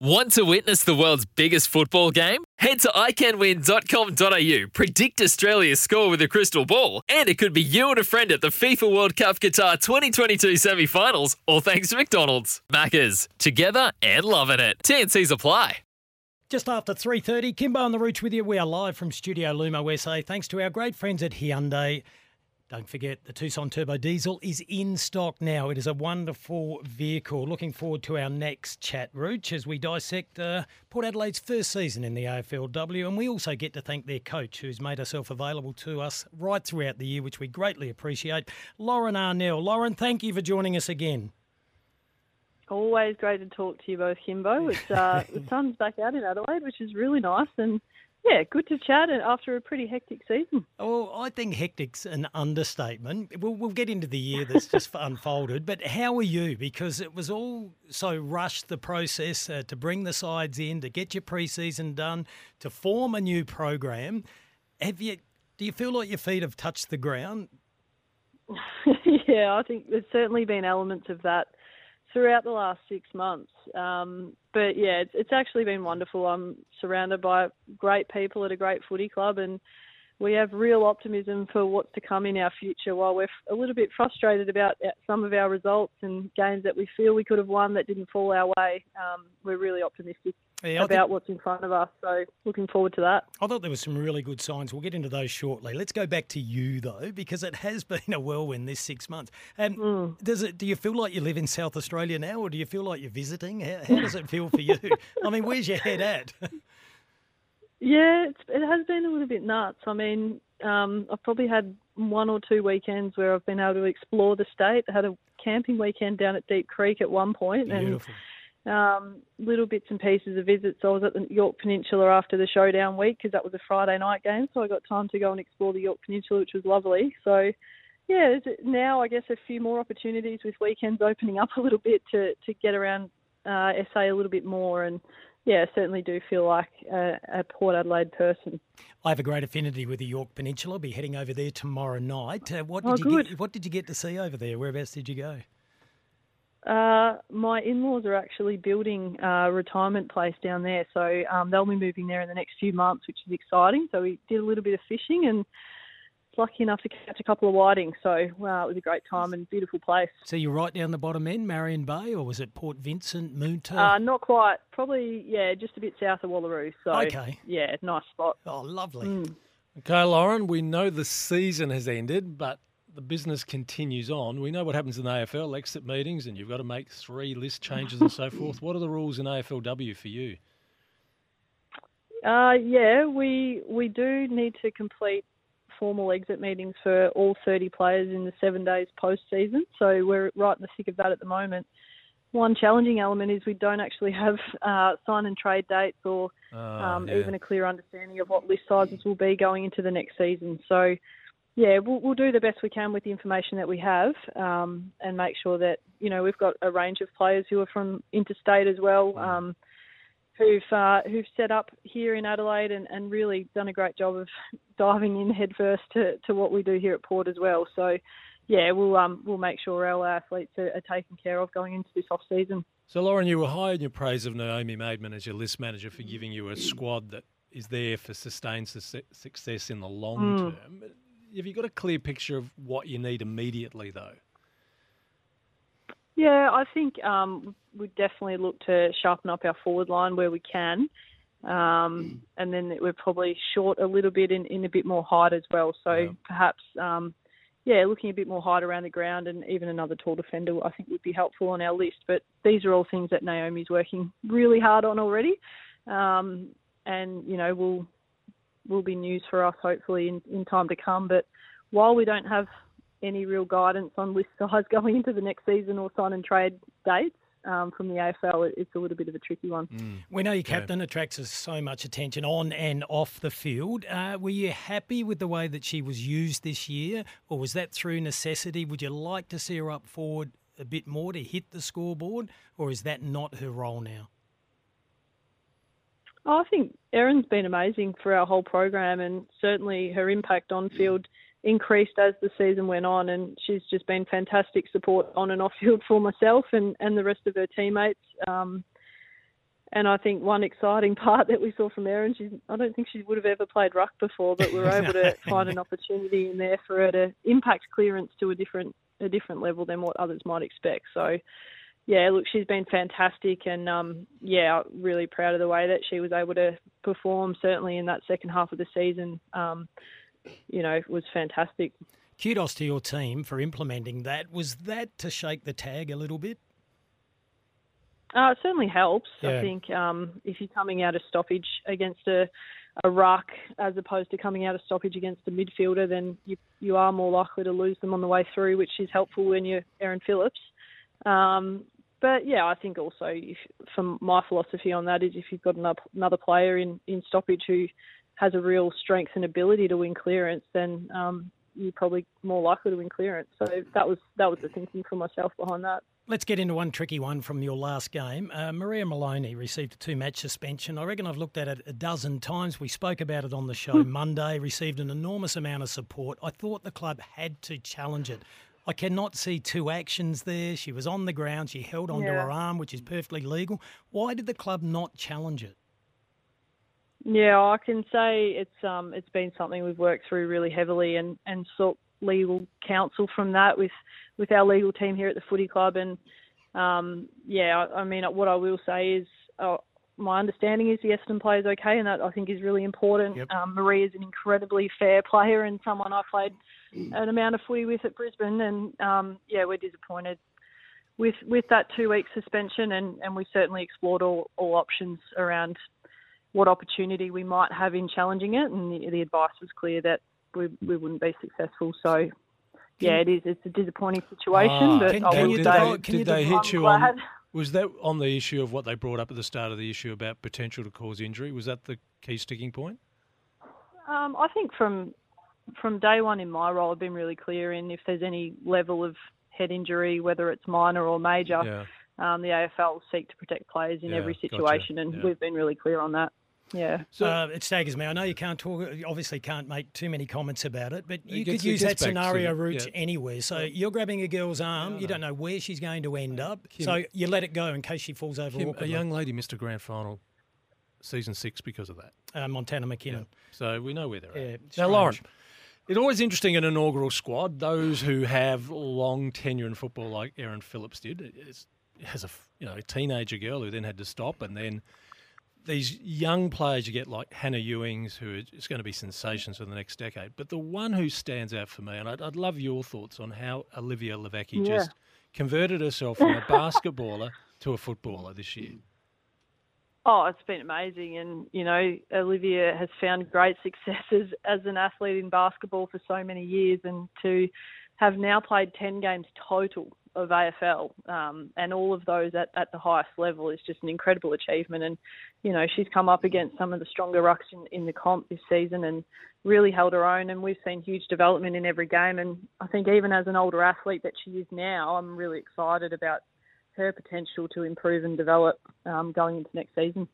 Want to witness the world's biggest football game? Head to iCanWin.com.au, predict Australia's score with a crystal ball, and it could be you and a friend at the FIFA World Cup Qatar 2022 semi finals, all thanks to McDonald's. Maccas, together and loving it. TNC's apply. Just after 3.30, Kimbo on the Rooch with you. We are live from Studio Lumo SA. Thanks to our great friends at Hyundai. Don't forget, the Tucson Turbo Diesel is in stock now. It is a wonderful vehicle. Looking forward to our next chat, Rooch, as we dissect uh, Port Adelaide's first season in the AFLW. And we also get to thank their coach, who's made herself available to us right throughout the year, which we greatly appreciate, Lauren Arnell. Lauren, thank you for joining us again. Always great to talk to you both, Kimbo. It's uh, the sun's back out in Adelaide, which is really nice, and yeah, good to chat after a pretty hectic season. Well, I think hectic's an understatement. We'll, we'll get into the year that's just unfolded, but how are you? Because it was all so rushed, the process uh, to bring the sides in, to get your preseason done, to form a new program. Have you? Do you feel like your feet have touched the ground? yeah, I think there's certainly been elements of that throughout the last six months. Um, but yeah, it's, it's actually been wonderful. I'm surrounded by great people at a great footy club, and we have real optimism for what's to come in our future. While we're a little bit frustrated about uh, some of our results and games that we feel we could have won that didn't fall our way, um, we're really optimistic yeah, about think, what's in front of us. So looking forward to that. I thought there were some really good signs. We'll get into those shortly. Let's go back to you though, because it has been a whirlwind this six months. And mm. does it? Do you feel like you live in South Australia now, or do you feel like you're visiting? How, how does it feel for you? I mean, where's your head at? yeah, it has been a little bit nuts. I mean, um, I've probably had one or two weekends where I've been able to explore the state. I had a camping weekend down at Deep Creek at one point, Beautiful. and um, little bits and pieces of visits. I was at the Yorke Peninsula after the showdown week because that was a Friday night game, so I got time to go and explore the Yorke Peninsula, which was lovely. So, yeah, now I guess a few more opportunities with weekends opening up a little bit to to get around uh, SA a little bit more and. Yeah, certainly do feel like a, a, Port Adelaide person. I have a great affinity with the Yorke Peninsula. I'll be heading over there tomorrow night. Uh, what oh, did oh, you good. Get, what did you get to see over there? Whereabouts did you go? Uh, my in-laws are actually building a retirement place down there, so um, they'll be moving there in the next few months, which is exciting. So we did a little bit of fishing and lucky enough to catch a couple of whiting. So wow, it was a great time and beautiful place. So you're right down the bottom end, Marion Bay, or was it Port Vincent, Moonta? Uh, not quite. Probably yeah, just a bit south of Wallaroo. So okay, yeah, nice spot. Oh, lovely. Mm. Okay, Lauren, we know the season has ended, but the business continues on. We know what happens in the AFL exit meetings, and you've got to make three list changes and so forth. What are the rules in AFLW for you? Uh, yeah, we we do need to complete formal exit meetings for all 30 players in the seven days post season. So we're right in the thick of that at the moment. One challenging element is we don't actually have uh, sign and trade dates or oh, um, yeah. even a clear understanding of what list sizes will be going into the next season. So yeah, we'll, we'll do the best we can with the information that we have, um, and make sure that you know we've got a range of players who are from interstate as well, um, who've uh, who've set up here in Adelaide and, and really done a great job of diving in headfirst to, to what we do here at Port as well. So, yeah, we'll um, we'll make sure our athletes are, are taken care of going into this off season. So, Lauren, you were high in your praise of Naomi Maidman as your list manager for giving you a squad that is there for sustained su- success in the long Mm. term. Have you got a clear picture of what you need immediately, though? Yeah, I think um, we definitely look to sharpen up our forward line where we can. Um, and then we're probably short a little bit in, in a bit more height as well. So Yeah. perhaps, um, yeah, looking a bit more height around the ground and even another tall defender I think would be helpful on our list. But these are all things that Naomi's working really hard on already. Um, and, you know, will will be news for us hopefully in, in time to come. But while we don't have any real guidance on list size going into the next season or sign and trade dates, um, from the AFL, it, it's a little bit of a tricky one. Mm. We know your captain yeah. attracts so much attention on and off the field. Uh, were you happy with the way that she was used this year, or was that through necessity? Would you like to see her up forward a bit more to hit the scoreboard, or is that not her role now? Oh, I think Erin's been amazing for our whole program, and certainly her impact on field increased as the season went on. And she's just been fantastic support on and off field for myself and, and the rest of her teammates. Um, and I think one exciting part that we saw from Erin, I don't think she would have ever played ruck before, but we were able to find an opportunity in there for her to impact clearance to a different a different level than what others might expect. So yeah, look, she's been fantastic, and um, yeah, really proud of the way that she was able to perform. Certainly in that second half of the season, um, you know, was fantastic. Kudos to your team for implementing that. Was that to shake the tag a little bit? Uh, it certainly helps. Yeah. I think um, if you're coming out of stoppage against a, a ruck as opposed to coming out of stoppage against a midfielder, then you you are more likely to lose them on the way through, which is helpful when you're Erin Phillips. Um, but yeah, I think also if, from my philosophy on that is if you've got another player in, in stoppage who has a real strength and ability to win clearance, then um, you're probably more likely to win clearance. So that was that was the thinking for myself behind that. Let's get into one tricky one from your last game. Uh, Maria Moloney received a two match suspension. I reckon I've looked at it a dozen times. We spoke about it on the show Monday, received an enormous amount of support. I thought the club had to challenge it. I cannot see two actions there. She was on the ground. She held onto yeah. her arm, which is perfectly legal. Why did the club not challenge it? Yeah, I can say it's um it's been something we've worked through really heavily and and sought legal counsel from that with with our legal team here at the Footy Club and um yeah I, I mean what I will say is uh, my understanding is the Essendon player is okay, and that I think is really important. Yep. Um, Marie is an incredibly fair player and someone I played an amount of footy with at Brisbane, and um, yeah, we're disappointed with with that two week suspension, and, and we certainly explored all, all options around what opportunity we might have in challenging it, and the, the advice was clear that we we wouldn't be successful. So. Yeah, it is. It's a disappointing situation, ah, but can, I can will say, they, did they hit you on? Was that on the issue of what they brought up at the start of the issue about potential to cause injury? Was that the key sticking point? Um, I think from from day one in my role, I've been really clear in if there's any level of head injury, whether it's minor or major, yeah. um, the AFL seek to protect players in yeah, every situation, gotcha. and yeah. we've been really clear on that. Yeah. So uh, it staggers me. I know you can't talk, obviously can't make too many comments about it, but you gets, could use that scenario to, route yeah. anywhere. So you're grabbing a girl's arm, you don't know where she's going to end up, Kim, so you let it go in case she falls over. Kim, a young lady missed a grand final season six because of that. Uh, Montana McKinnon. Yeah. So we know where they're at. now, Lauren, it's always interesting in an inaugural squad, those who have long tenure in football, like Erin Phillips did, as a you know a teenager girl who then had to stop, and then these young players you get like Hannah Ewings, who is going to be sensations for the next decade. But the one who stands out for me, and I'd, I'd love your thoughts on how Olivia Levicki yeah. just converted herself from a basketballer to a footballer this year. Oh, it's been amazing. And, you know, Olivia has found great successes as an athlete in basketball for so many years and to have now played 10 games total of AFL um, and all of those at, at the highest level is just an incredible achievement. And, you know, she's come up against some of the stronger rucks in, in the comp this season and really held her own. And we've seen huge development in every game. And I think even as an older athlete that she is now, I'm really excited about her potential to improve and develop um, going into next season.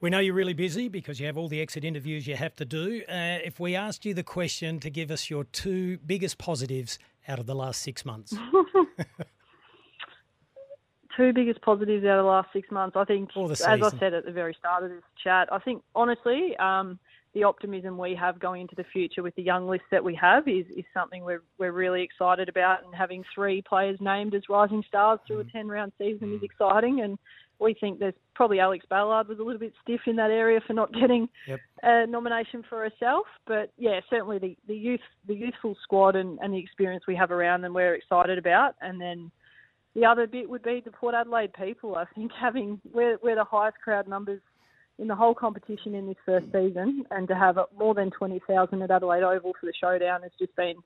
We know you're really busy because you have all the exit interviews you have to do. Uh, if we asked you the question to give us your two biggest positives out of the last six months. two biggest positives out of the last six months, I think, as I said at the very start of this chat, I think honestly, um, the optimism we have going into the future with the young list that we have is, is something we're, we're really excited about. And having three players named as rising stars through mm. a 10 round season mm. is exciting. And we think there's probably Alex Ballard was a little bit stiff in that area for not getting yep. a nomination for herself. But yeah, certainly the, the youth, the youthful squad and, and the experience we have around them, we're excited about. And then the other bit would be the Port Adelaide people. I think having, we're, we're the highest crowd numbers in the whole competition in this first season, and to have more than 20,000 at Adelaide Oval for the showdown has just been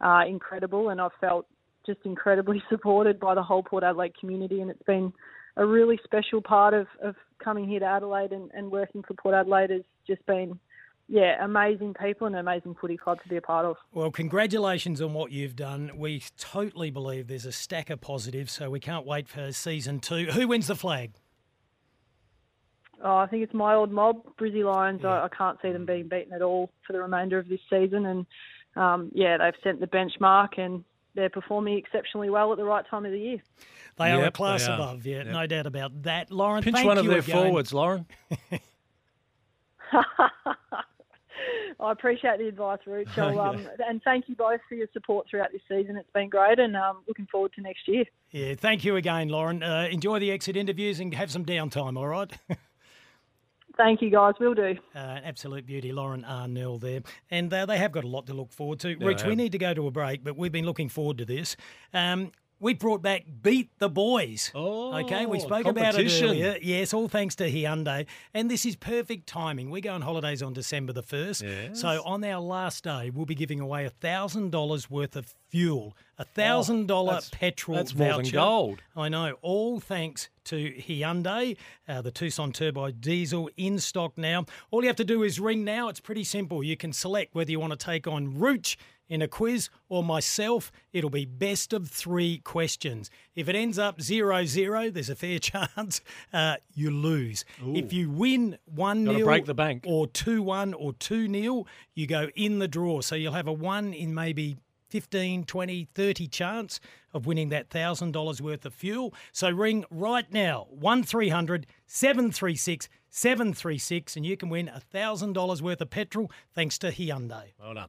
uh, incredible. And I've felt just incredibly supported by the whole Port Adelaide community, and it's been a really special part of, of coming here to Adelaide and, and working for Port Adelaide has just been yeah, amazing people and an amazing footy club to be a part of. Well, congratulations on what you've done. We totally believe there's a stack of positives, so we can't wait for season two. Who wins the flag? Oh, I think it's my old mob, Brizzy Lions. Yeah. I, I, can't see them being beaten at all for the remainder of this season. And um, yeah, they've sent the benchmark and they're performing exceptionally well at the right time of the year. They yep, are a class above, yeah, yep. no doubt about that. Lauren, pinch one of their again. forwards, Lauren. I appreciate the advice, Rooch. Um, and thank you both for your support throughout this season. It's been great, and um, looking forward to next year. Yeah, thank you again, Lauren. Uh, enjoy the exit interviews and have some downtime. All right. Thank you, guys. We'll do. Uh, absolute beauty, Lauren Arnell there. And uh, they have got a lot to look forward to. Yeah, Rich, we need to go to a break, but we've been looking forward to this. Um, we brought back Beat the Boys. Oh, okay. We spoke about it earlier. Yes, all thanks to Hyundai. And this is perfect timing. We go on holidays on December the 1st. Yes. So on our last day, we'll be giving away $1,000 worth of fuel, a $1,000 oh, petrol that's voucher. more than gold. I know. All thanks to Hyundai, uh, the Tucson Turbo Diesel in stock now. All you have to do is ring now. It's pretty simple. You can select whether you want to take on Rooch in a quiz or myself, it'll be best of three questions. If it ends up 0 0, there's a fair chance uh, you lose. Ooh. If you win 1 0 break the bank. or 2 1 or 2 0, you go in the draw. So you'll have a 1 in maybe 15, 20, 30 chance of winning that $1,000 worth of fuel. So ring right now 1300 736 736 and you can win $1,000 worth of petrol thanks to Hyundai. Well done.